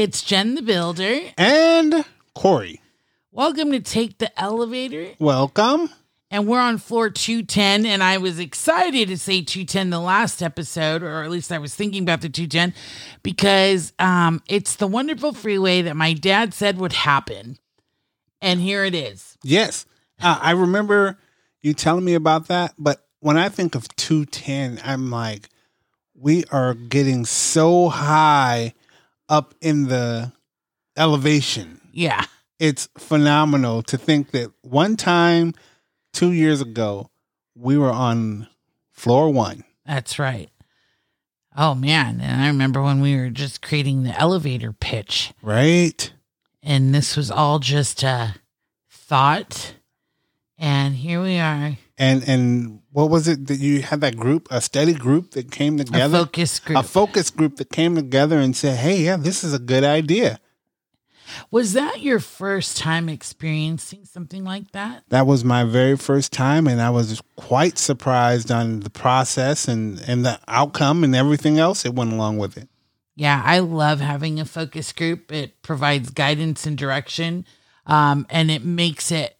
It's Jen the Builder. And Corey. Welcome to Take the Elevator. Welcome. And we're on floor 210. And I was excited to say 210 the last episode, or at least I was thinking about the 210, because um, it's the wonderful freeway that my dad said would happen. And here it is. Yes. Uh, I remember you telling me about that. But when I think of 210, I'm like, we are getting so high up in the elevation. Yeah. It's phenomenal to think that one time, two years ago, we were on floor one. That's right. Oh, man. And I remember when we were just creating the elevator pitch. Right. And this was all just a thought. And here we are. And and what was it that you had that group, a steady group that came together? A focus group. A focus group that came together and said, Hey, yeah, this is a good idea. Was that your first time experiencing something like that? That was my very first time, and I was quite surprised on the process and, and the outcome and everything else that went along with it. Yeah, I love having a focus group. It provides guidance and direction, um, and it makes it,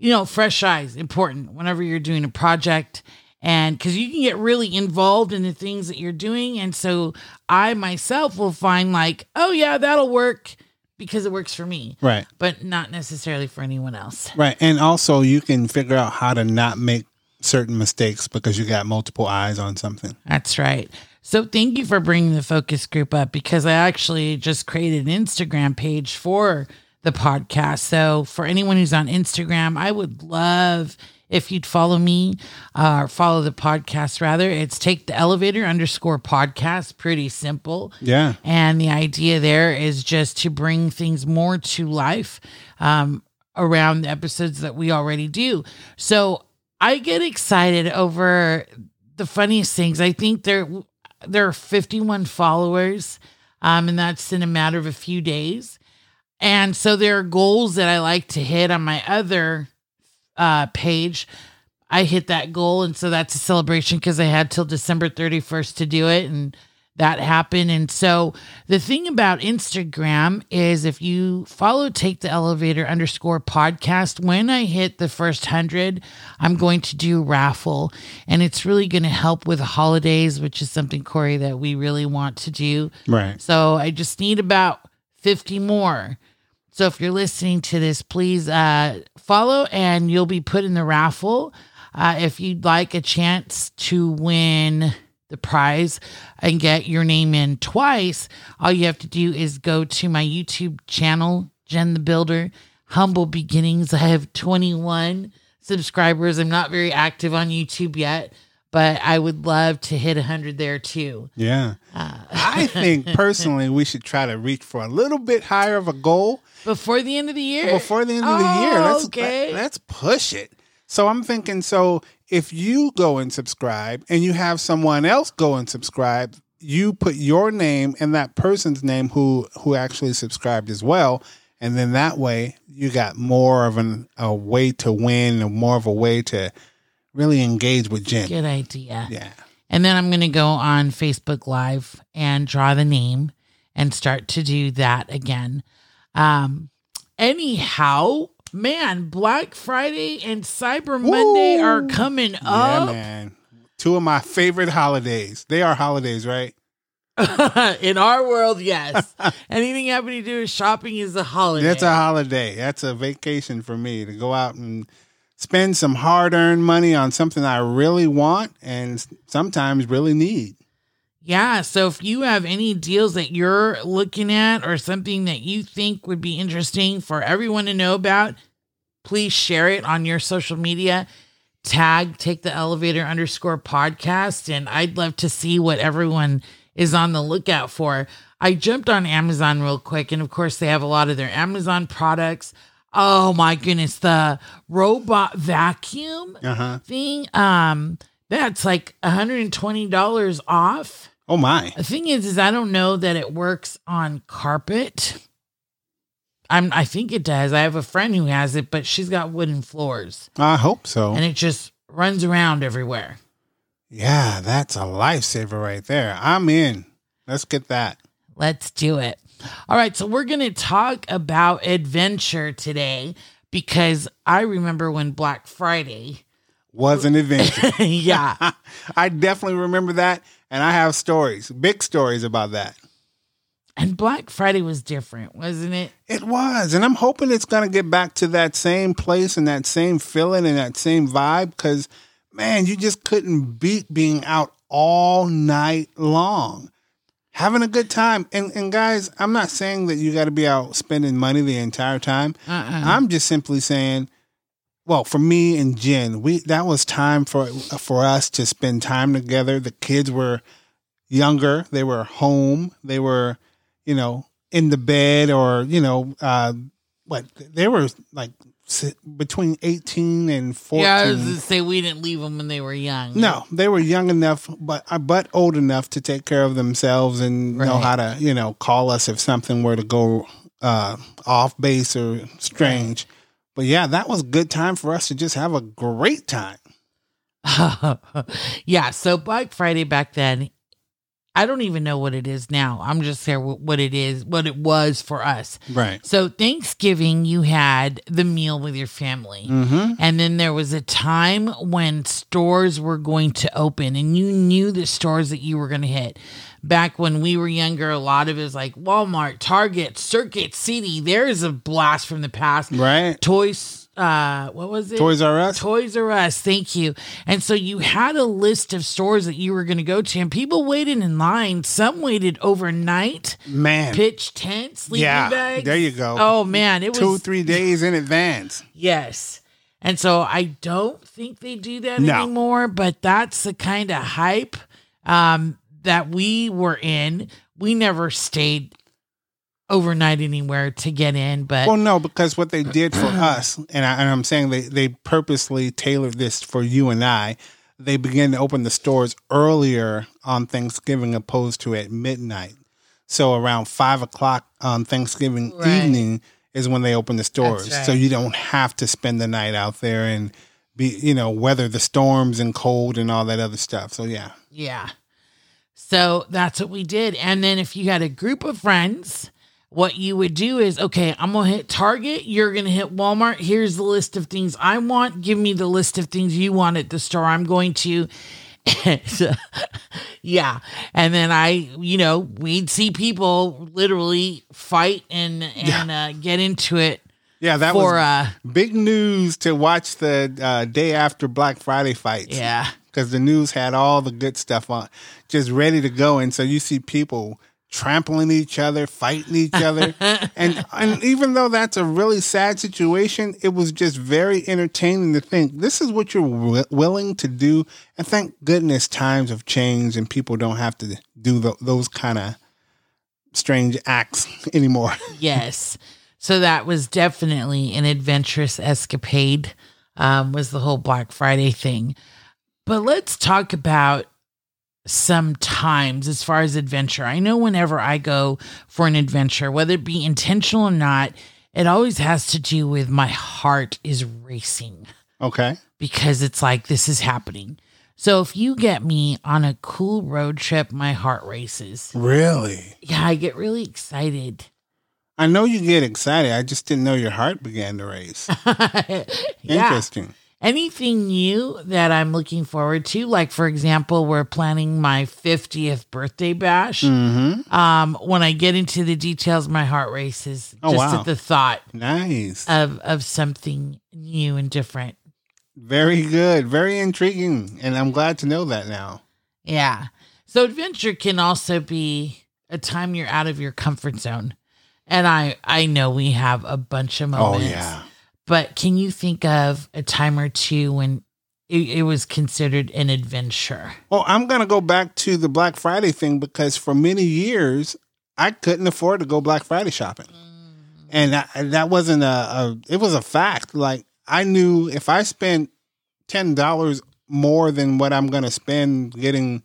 you know, fresh eyes important whenever you're doing a project. And because you can get really involved in the things that you're doing. And so I myself will find, like, oh, yeah, that'll work because it works for me. Right. But not necessarily for anyone else. Right. And also, you can figure out how to not make certain mistakes because you got multiple eyes on something. That's right. So thank you for bringing the focus group up because I actually just created an Instagram page for the podcast. So for anyone who's on Instagram, I would love if you'd follow me uh, or follow the podcast rather. It's take the elevator underscore podcast. Pretty simple. Yeah. And the idea there is just to bring things more to life um, around the episodes that we already do. So I get excited over the funniest things. I think there there are 51 followers, um, and that's in a matter of a few days. And so there are goals that I like to hit on my other uh, page. I hit that goal, and so that's a celebration because I had till December 31st to do it, and that happened. And so the thing about Instagram is if you follow Take the Elevator underscore podcast, when I hit the first hundred, I'm going to do raffle. And it's really going to help with holidays, which is something, Corey, that we really want to do. Right. So I just need about 50 more. So if you're listening to this, please uh, follow and you'll be put in the raffle. Uh, if you'd like a chance to win the prize and get your name in twice, all you have to do is go to my YouTube channel, Jen the Builder, Humble Beginnings. I have 21 subscribers. I'm not very active on YouTube yet, but I would love to hit 100 there too. Yeah. Uh, I think personally we should try to reach for a little bit higher of a goal before the end of the year. Before the end of oh, the year. Let's, okay. Let, let's push it. So I'm thinking so if you go and subscribe and you have someone else go and subscribe, you put your name and that person's name who who actually subscribed as well, and then that way you got more of an a way to win and more of a way to really engage with Jen. Good idea. Yeah. And then I'm going to go on Facebook Live and draw the name and start to do that again. Um, anyhow, man, Black Friday and Cyber Monday are coming up. Yeah, man. Two of my favorite holidays. They are holidays, right? In our world, yes. Anything having to do with shopping is a holiday. That's a holiday. That's a vacation for me to go out and spend some hard earned money on something I really want and sometimes really need. Yeah. So if you have any deals that you're looking at or something that you think would be interesting for everyone to know about, please share it on your social media. Tag take the elevator underscore podcast. And I'd love to see what everyone is on the lookout for. I jumped on Amazon real quick. And of course, they have a lot of their Amazon products. Oh my goodness, the robot vacuum uh-huh. thing. Um, that's like $120 off. Oh my. The thing is, is I don't know that it works on carpet. I'm I think it does. I have a friend who has it, but she's got wooden floors. I hope so. And it just runs around everywhere. Yeah, that's a lifesaver right there. I'm in. Let's get that. Let's do it. All right, so we're going to talk about adventure today because I remember when Black Friday was an adventure. yeah. I definitely remember that. And I have stories, big stories about that. And Black Friday was different, wasn't it? It was. And I'm hoping it's going to get back to that same place and that same feeling and that same vibe because, man, you just couldn't beat being out all night long having a good time. And and guys, I'm not saying that you got to be out spending money the entire time. Uh-uh. I'm just simply saying, well, for me and Jen, we that was time for for us to spend time together. The kids were younger; they were home. They were, you know, in the bed or you know, uh, what they were like between 18 and 14. Yeah, I was to say we didn't leave them when they were young. No, they were young enough, but uh, but old enough to take care of themselves and right. know how to, you know, call us if something were to go uh, off base or strange. Right. But yeah, that was a good time for us to just have a great time. yeah, so Black Friday back then, I don't even know what it is now. I'm just there what it is, what it was for us. Right. So Thanksgiving, you had the meal with your family, mm-hmm. and then there was a time when stores were going to open, and you knew the stores that you were going to hit. Back when we were younger, a lot of it was like Walmart, Target, Circuit City. There is a blast from the past. Right. Toys uh what was it? Toys R Us. Toys R Us, thank you. And so you had a list of stores that you were going to go to and people waited in line. Some waited overnight. Man. Pitch tents, sleeping yeah, bags. There you go. Oh man, it was 2 3 days in advance. Yes. And so I don't think they do that no. anymore, but that's the kind of hype um that we were in. We never stayed overnight anywhere to get in. But well, no, because what they did for us, and, I, am saying they they purposely tailored this for you and I. They began to open the stores earlier on Thanksgiving opposed to at midnight. So around five o'clock on Thanksgiving right. evening is when they open the stores. Right. So you don't have to spend the night out there and be, you know, weather the storms and cold and all that other stuff. So yeah. Yeah. So that's what we did. And then if you had a group of friends what you would do is okay i'm gonna hit target you're gonna hit walmart here's the list of things i want give me the list of things you want at the store i'm going to yeah and then i you know we'd see people literally fight and and yeah. uh, get into it yeah that for, was uh, big news to watch the uh, day after black friday fights yeah because the news had all the good stuff on just ready to go and so you see people trampling each other, fighting each other. and and even though that's a really sad situation, it was just very entertaining to think this is what you're w- willing to do. And thank goodness times have changed and people don't have to do the, those kind of strange acts anymore. yes. So that was definitely an adventurous escapade. Um, was the whole Black Friday thing. But let's talk about sometimes as far as adventure. I know whenever I go for an adventure, whether it be intentional or not, it always has to do with my heart is racing. Okay. Because it's like this is happening. So if you get me on a cool road trip, my heart races. Really? Yeah, I get really excited. I know you get excited. I just didn't know your heart began to race. yeah. Interesting anything new that I'm looking forward to. Like, for example, we're planning my 50th birthday bash. Mm-hmm. Um, when I get into the details, my heart races oh, just wow. at the thought nice. of, of something new and different. Very good. Very intriguing. And I'm glad to know that now. Yeah. So, adventure can also be a time you're out of your comfort zone. And I, I know we have a bunch of moments. Oh, yeah but can you think of a time or two when it, it was considered an adventure? Well, I'm going to go back to the Black Friday thing because for many years, I couldn't afford to go Black Friday shopping. Mm. And that, that wasn't a, a, it was a fact. Like I knew if I spent $10 more than what I'm going to spend getting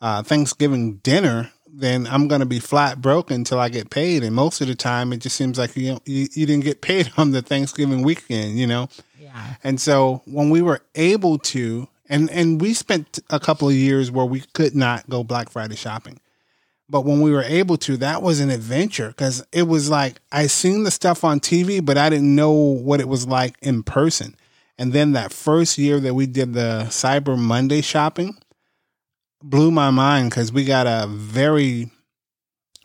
uh, Thanksgiving dinner, then I'm going to be flat broke until I get paid. And most of the time, it just seems like you, you, you didn't get paid on the Thanksgiving weekend, you know. Yeah. And so when we were able to, and and we spent a couple of years where we could not go Black Friday shopping, But when we were able to, that was an adventure because it was like I seen the stuff on TV, but I didn't know what it was like in person. And then that first year that we did the Cyber Monday shopping blew my mind because we got a very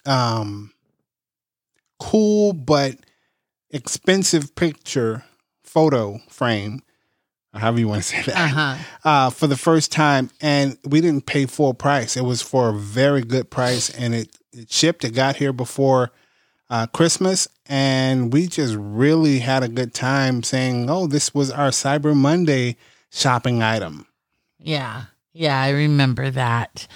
um, cool but expensive picture photo frame, or however you want to say that, Uh-huh. uh, for the first time. And we didn't pay full price. It was for a very good price and it, it shipped. It got here before uh, Christmas. And we just really had a good time saying, oh, this was our Cyber Monday shopping item. Yeah. Yeah, I remember that.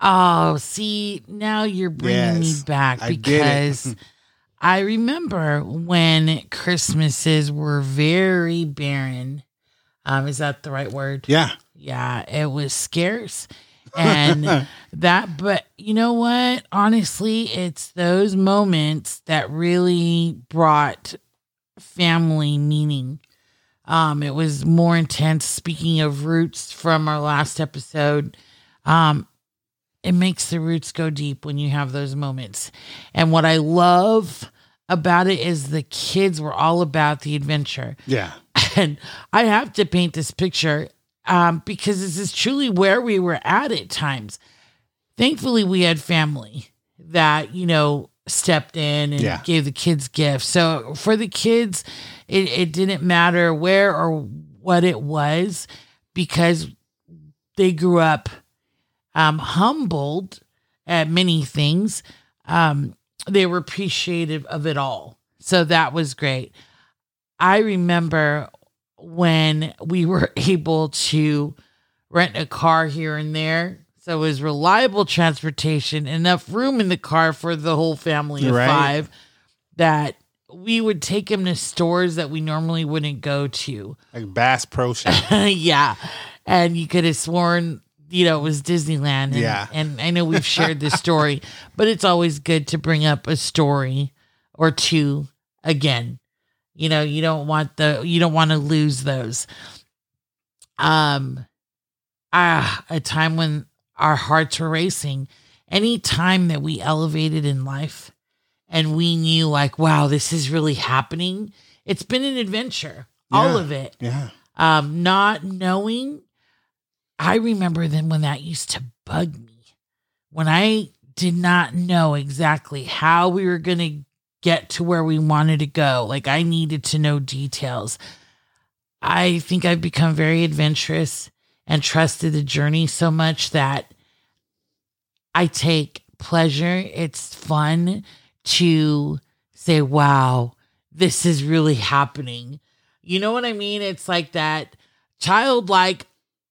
Oh, see, now you're bringing me Yes, back I because I remember when Christmases were very barren. Um, is that the right word? Yeah. Yeah, it was scarce. And that, but you know what? Honestly, it's those moments that really brought family meaning. Um, it was more intense. Speaking of roots from our last episode, um, it makes the roots go deep when you have those moments. And what I love about it is the kids were all about the adventure Yeah. and I have to paint this picture um, because this is truly where we were at at times. Thankfully, we had family that you know stepped in and Yeah. gave the kids gifts. So for the kids, it, it didn't matter where or what it was because they grew up um, humbled at many things. Um, they were appreciative of it all. So that was great. I remember when we were able to rent a car here and there. So was reliable transportation, enough room in the car for the whole family of Right. five that we would take him to stores that we normally wouldn't go to. Like Bass Pro Shop. yeah. And you could have sworn, you know, it was Disneyland. And, Yeah. And I know we've shared this story, but it's always good to bring up a story or two again. You know, you don't want the you don't want to lose those. Um ah, a time when our hearts were racing. Any time that we elevated in life and we knew like, wow, this is really happening. It's been an adventure. All of it Yeah. um, not knowing. I remember then when that used to bug me when I did not know exactly how we were going to get to where we wanted to go. Like I needed to know details. I think I've become very adventurous and trusted the journey so much that I take pleasure. It's fun to say, wow, this is really happening. You know what I mean? It's like that childlike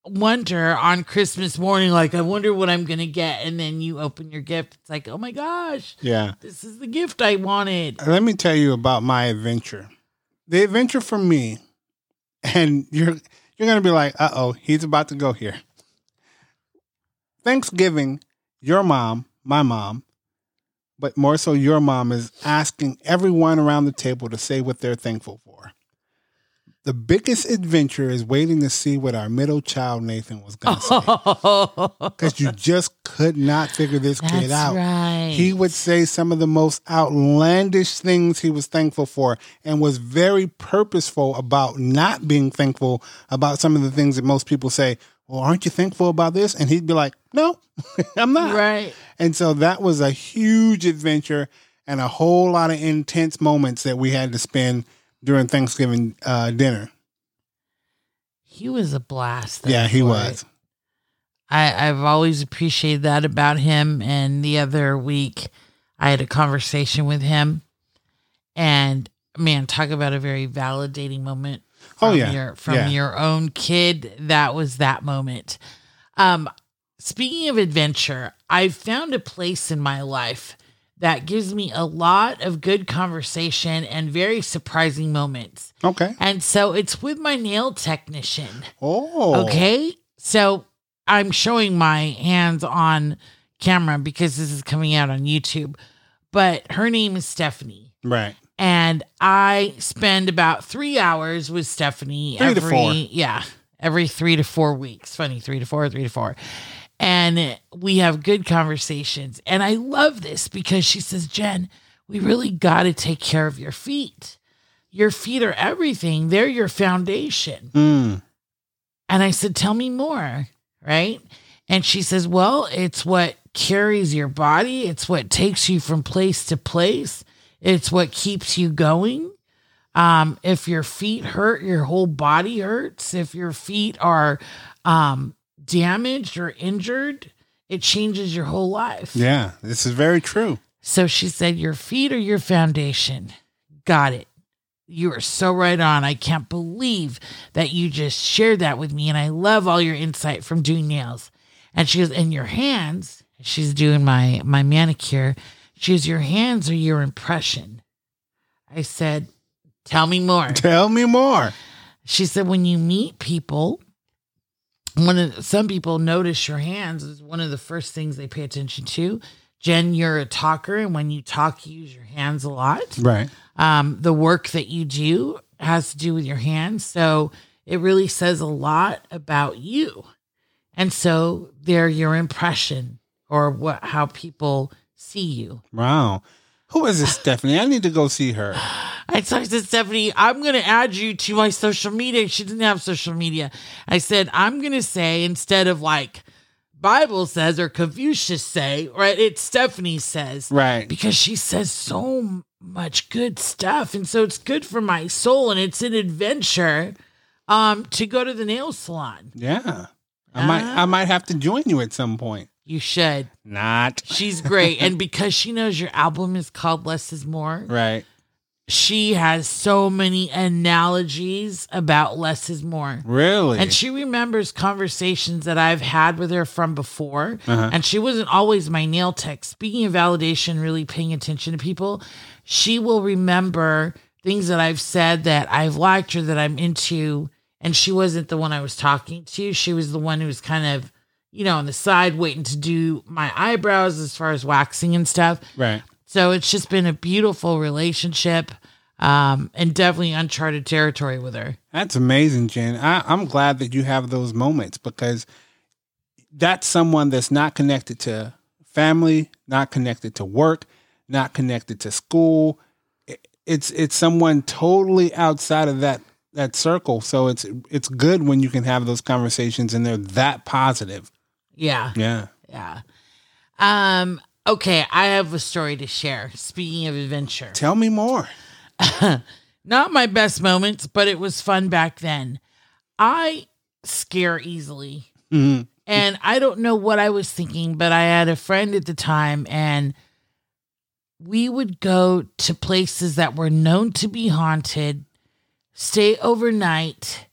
wonder on Christmas morning, like, I wonder what I'm going to get. And then you open your gift. It's like, oh my gosh, Yeah. this is the gift I wanted. Let me tell you about my adventure. The adventure for me, and you're you're gonna be like, uh oh, he's about to go here. Thanksgiving, your mom, my mom, but more so your mom is asking everyone around the table to say what they're thankful for. The biggest adventure is waiting to see what our middle child Nathan was gonna say. Because you just could not figure this kid out. right. He would say some of the most outlandish things he was thankful for and was very purposeful about not being thankful about some of the things that most people say, Well, aren't you thankful about this? And he'd be like, No, I'm not. right. And so that was a huge adventure and a whole lot of intense moments that we had to spend during Thanksgiving uh, dinner. He was a blast. Yeah, he was. it. I, I've always appreciated that about him. And the other week, I had a conversation with him, and man, talk about a very validating moment. Oh, From yeah. your, from Yeah. your own kid. That was that moment. Um, speaking of adventure, I've found a place in my life that gives me a lot of good conversation and very surprising moments. Okay. And so it's with my nail technician. Oh. Okay. So I'm showing my hands on camera because this is coming out on YouTube. But her name is Stephanie. Right. And I spend about three hours with Stephanie Three every yeah, every three to four weeks. Funny, three to four, three to four. And we have good conversations. And I love this because she says, Jen, we really got to take care of your feet. Your feet are everything, they're your foundation. Mm. And I said, Tell me more. Right. And she says, Well, it's what carries your body, it's what takes you from place to place, it's what keeps you going. Um, if your feet hurt, your whole body hurts. If your feet are um, damaged or injured, it changes your whole life. Yeah, this is very true. So she said, Your feet are your foundation. Got it. You are so right on. I can't believe that you just shared that with me. And I love all your insight from doing nails. And she goes, And your hands, she's doing my my manicure. She goes, Your hands are your impression. I said, Tell me more. Tell me more. She said, when you meet people, one of some people notice your hands is one of the first things they pay attention to. Jen, you're a talker, and when you talk, you use your hands a lot. Right. Um, the work that you do has to do with your hands, so it really says a lot about you. And so they're your impression or what how people see you. Wow. Who is this Stephanie? I need to go see her. I said, Stephanie, I'm going to add you to my social media. She didn't have social media. I said, I'm going to say instead of like Bible says or Confucius say, right? It's Stephanie says. Right. Because she says so much good stuff. And so it's good for my soul and it's an adventure um to go to the nail salon. Yeah. I might I might have to join you at some point. You should. Not. She's great. and because she knows your album is called Less is More, Right. She has so many analogies about less is more. Really? And she remembers conversations that I've had with her from before. Uh-huh. And she wasn't always my nail tech. Speaking of validation, really paying attention to people, she will remember things that I've said that I've liked or that I'm into. And she wasn't the one I was talking to. She was the one who was kind of, you know, on the side waiting to do my eyebrows as far as waxing and stuff. right. So it's just been a beautiful relationship um, and definitely uncharted territory with her. That's amazing, Jen. I, I'm glad that you have those moments because that's someone that's not connected to family, not connected to work, not connected to school. It's it's someone totally outside of that that circle. So it's it's good when you can have those conversations and they're that positive. Yeah. Yeah. Yeah. Um, okay, I have a story to share. Speaking of adventure. Tell me more. Not my best moments, but it was fun back then. I scare easily. Mhm. And I don't know what I was thinking, but I had a friend at the time and we would go to places that were known to be haunted, stay overnight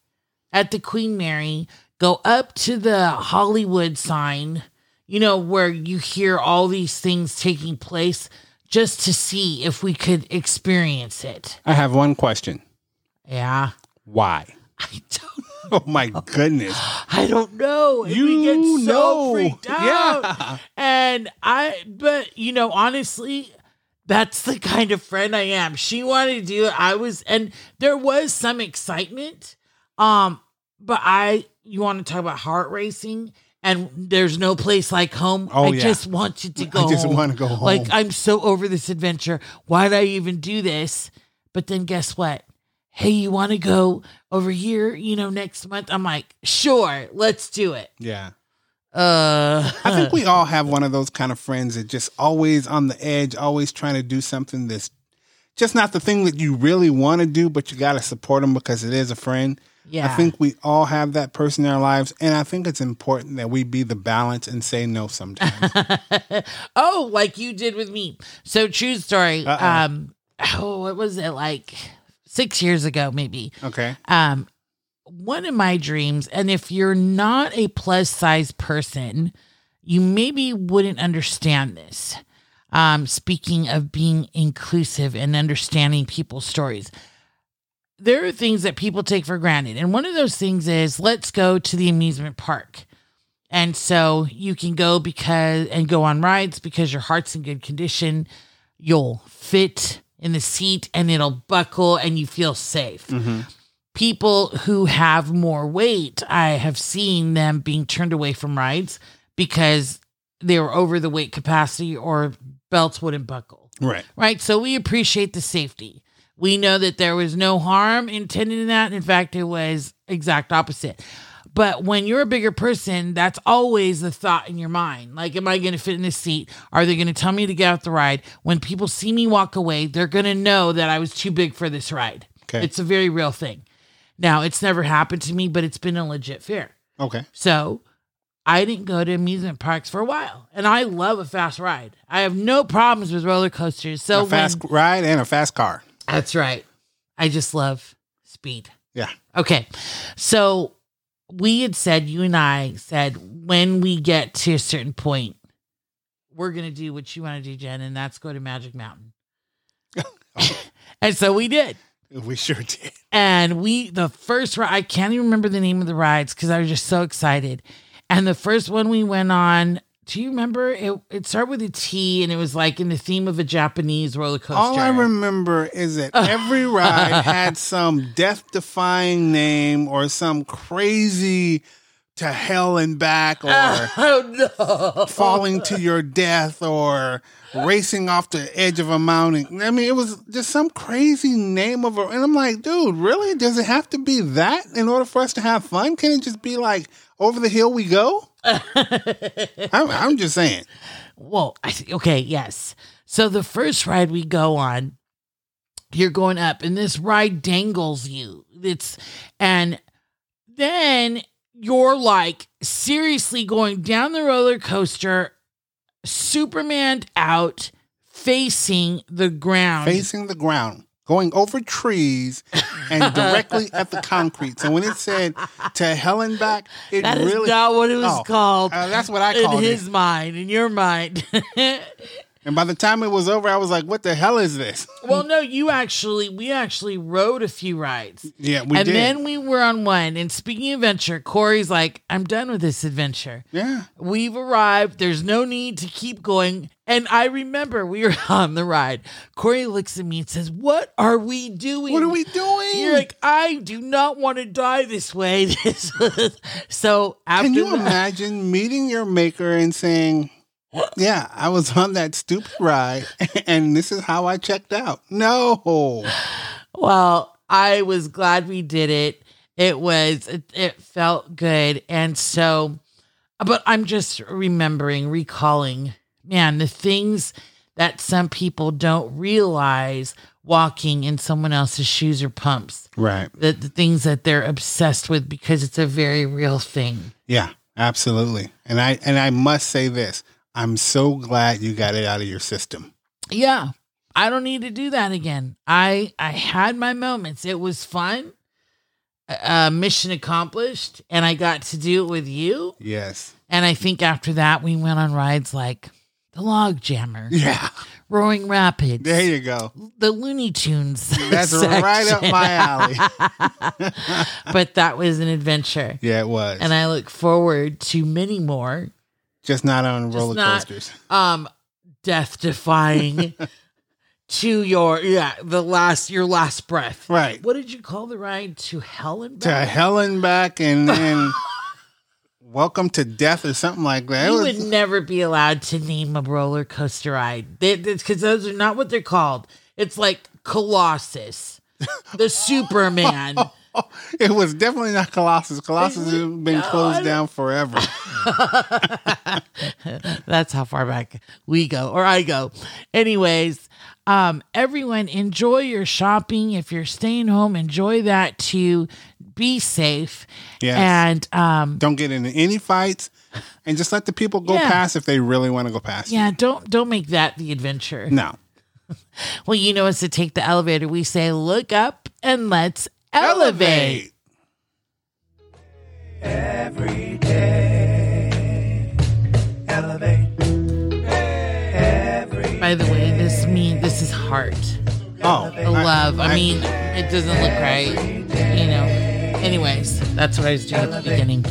at the Queen Mary, go up to the Hollywood sign, you know, where you hear all these things taking place just to see if we could experience it. I have one question. Yeah. Why? I don't Oh my goodness. I don't know. And we You get so know. freaked out. Yeah. And I, but you know, honestly, that's the kind of friend I am. She wanted to do it. I was, and there was some excitement. Um, but I, you want to talk about heart racing? And there's no place like home. Oh, I yeah. just you to go. I just home. wanna go home. Like. I'm so over this adventure. Why did I even do this? But then guess what? Hey, you want to go over here? You know, next month. I'm like, sure, let's do it. Yeah. Uh, I think we all have one of those kind of friends that just always on the edge, always trying to do something that's just not the thing that you really want to do, but you got to support them because it is a friend. Yeah. I think we all have that person in our lives, and I think it's important that we be the balance and say no sometimes. oh, like you did with me. So true story. Uh-oh. Um, oh, what was it like? Six years ago, maybe. okay. Um, one of my dreams, and if you're not a plus size person, you maybe wouldn't understand this. Um, speaking of being inclusive and understanding people's stories, there are things that people take for granted. And one of those things is let's go to the amusement park. And so you can go because and go on rides because your heart's in good condition. You'll fit in the seat and it'll buckle and you feel safe hmm people who have more weight, I have seen them being turned away from rides because they were over the weight capacity or belts wouldn't buckle. Right. Right. So we appreciate the safety. We know that there was no harm intended in that. In fact, it was exact opposite. But when you're a bigger person, that's always the thought in your mind. Like, am I going to fit in this seat? Are they going to tell me to get out the ride? When people see me walk away, they're going to know that I was too big for this ride. Okay. It's a very real thing. Now, it's never happened to me, but it's been a legit fear. Okay. So I didn't go to amusement parks for a while. And I love a fast ride. I have no problems with roller coasters. So a fast when, ride and a fast car. That's right. I just love speed. Yeah. Okay. So we had said, you and I said, when we get to a certain point, we're going to do what you want to do, Jen, and that's go to Magic Mountain. Oh. and so we did. We sure did. And we, the first ride, I can't even remember the name of the rides because I was just so excited. And the first one we went on, do you remember? It, it started with a T and it was like in the theme of a Japanese roller coaster. All I remember is that every ride had some death defying name or some crazy to hell and back or oh, no. falling to your death or racing off the edge of a mountain. I mean, it was just some crazy name of a. And I'm like, dude, really? Does it have to be that in order for us to have fun? Can it just be like over the hill we go? I'm, I'm just saying. Well, okay, yes. So the first ride we go on, you're going up, and this ride dangles you. It's and then you're like seriously going down the roller coaster, Superman out, facing the ground. Facing the ground, going over trees and directly at the concrete. So when it said to hell and back, it That is really. not what it was Oh, called. uh, that's what I in his it. mind, in your mind. And by the time it was over, I was like, what the hell is this? well, no, you actually, we actually rode a few rides. Yeah, we did. and did. then we were on one. And speaking of adventure, Corey's like, I'm done with this adventure. yeah. We've arrived. There's no need to keep going. And I remember we were on the ride. Corey looks at me and says, What are we doing? What are we doing? You're like, I do not want to die this way. This so after Can you imagine meeting your maker and saying, yeah, I was on that stupid ride and this is how I checked out? No. Well, I was glad we did it. It was it, it felt good. And so but I'm just remembering, recalling, man, the things that some people don't realize walking in someone else's shoes or pumps. Right. The, the things that they're obsessed with because it's a very real thing. Yeah, absolutely. And I and I must say this. I'm so glad you got it out of your system. Yeah. I don't need to do that again. I I had my moments. It was fun. Uh, mission accomplished, and I got to do it with you. Yes. And I think after that, we went on rides like the Log Jammer, Yeah. Roaring Rapids, There you go. the Looney Tunes. That's right up my alley. alley. but that was an adventure, Yeah, it was. and I look forward to many more. Just not on roller not- coasters. Um, death defying to your yeah the last your last breath. Right. What did you call the ride to hell and To back? hell and back and then welcome to death or something like that. You would never be allowed to name a roller coaster ride because those are not what they're called. It's like Colossus, the Superman. it was definitely not Colossus. Colossus has been closed down forever. That's how far back we go, or I go. Anyways, um, everyone enjoy your shopping. If you're staying home, enjoy that too. Be safe. Yes. And um, Don't get into any fights and just let the people go Yeah. past if they really want to go past. you. yeah, don't don't make that the adventure. No. Well, you know us to take the elevator. We say, look up and let's elevate. Every day, elevate. Every By the way, this mean this is heart. Oh, The love. I, mean, it doesn't look right. You know. Anyways, that's what I was doing at the beginning.